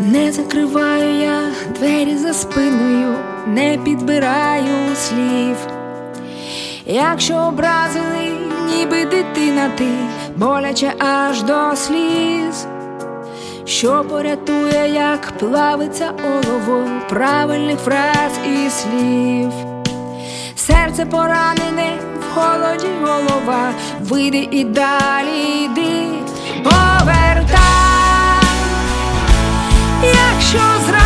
Не закриваю я двері за спиною, не підбираю слів. Якщо образили, ніби дитина ти, боляче аж до сліз, що порятує, як плавиться олово правильних фраз і слів. Серце поранене в холоді голова, вийди і далі йди, повертай, якщо зрадили,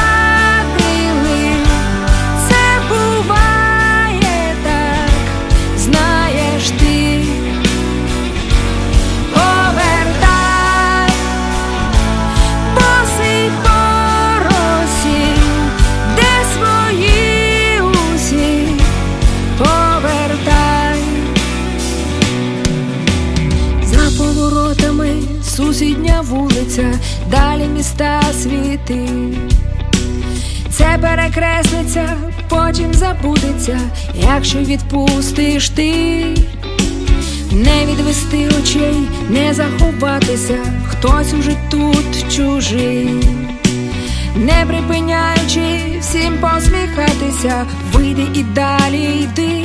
сусідня вулиця, далі міста світи. Це перекреслиться, потім забудеться, якщо відпустиш ти, не відвести очей, не заховатися, хтось уже тут чужий, не припиняючи всім посміхатися, вийди і далі йди.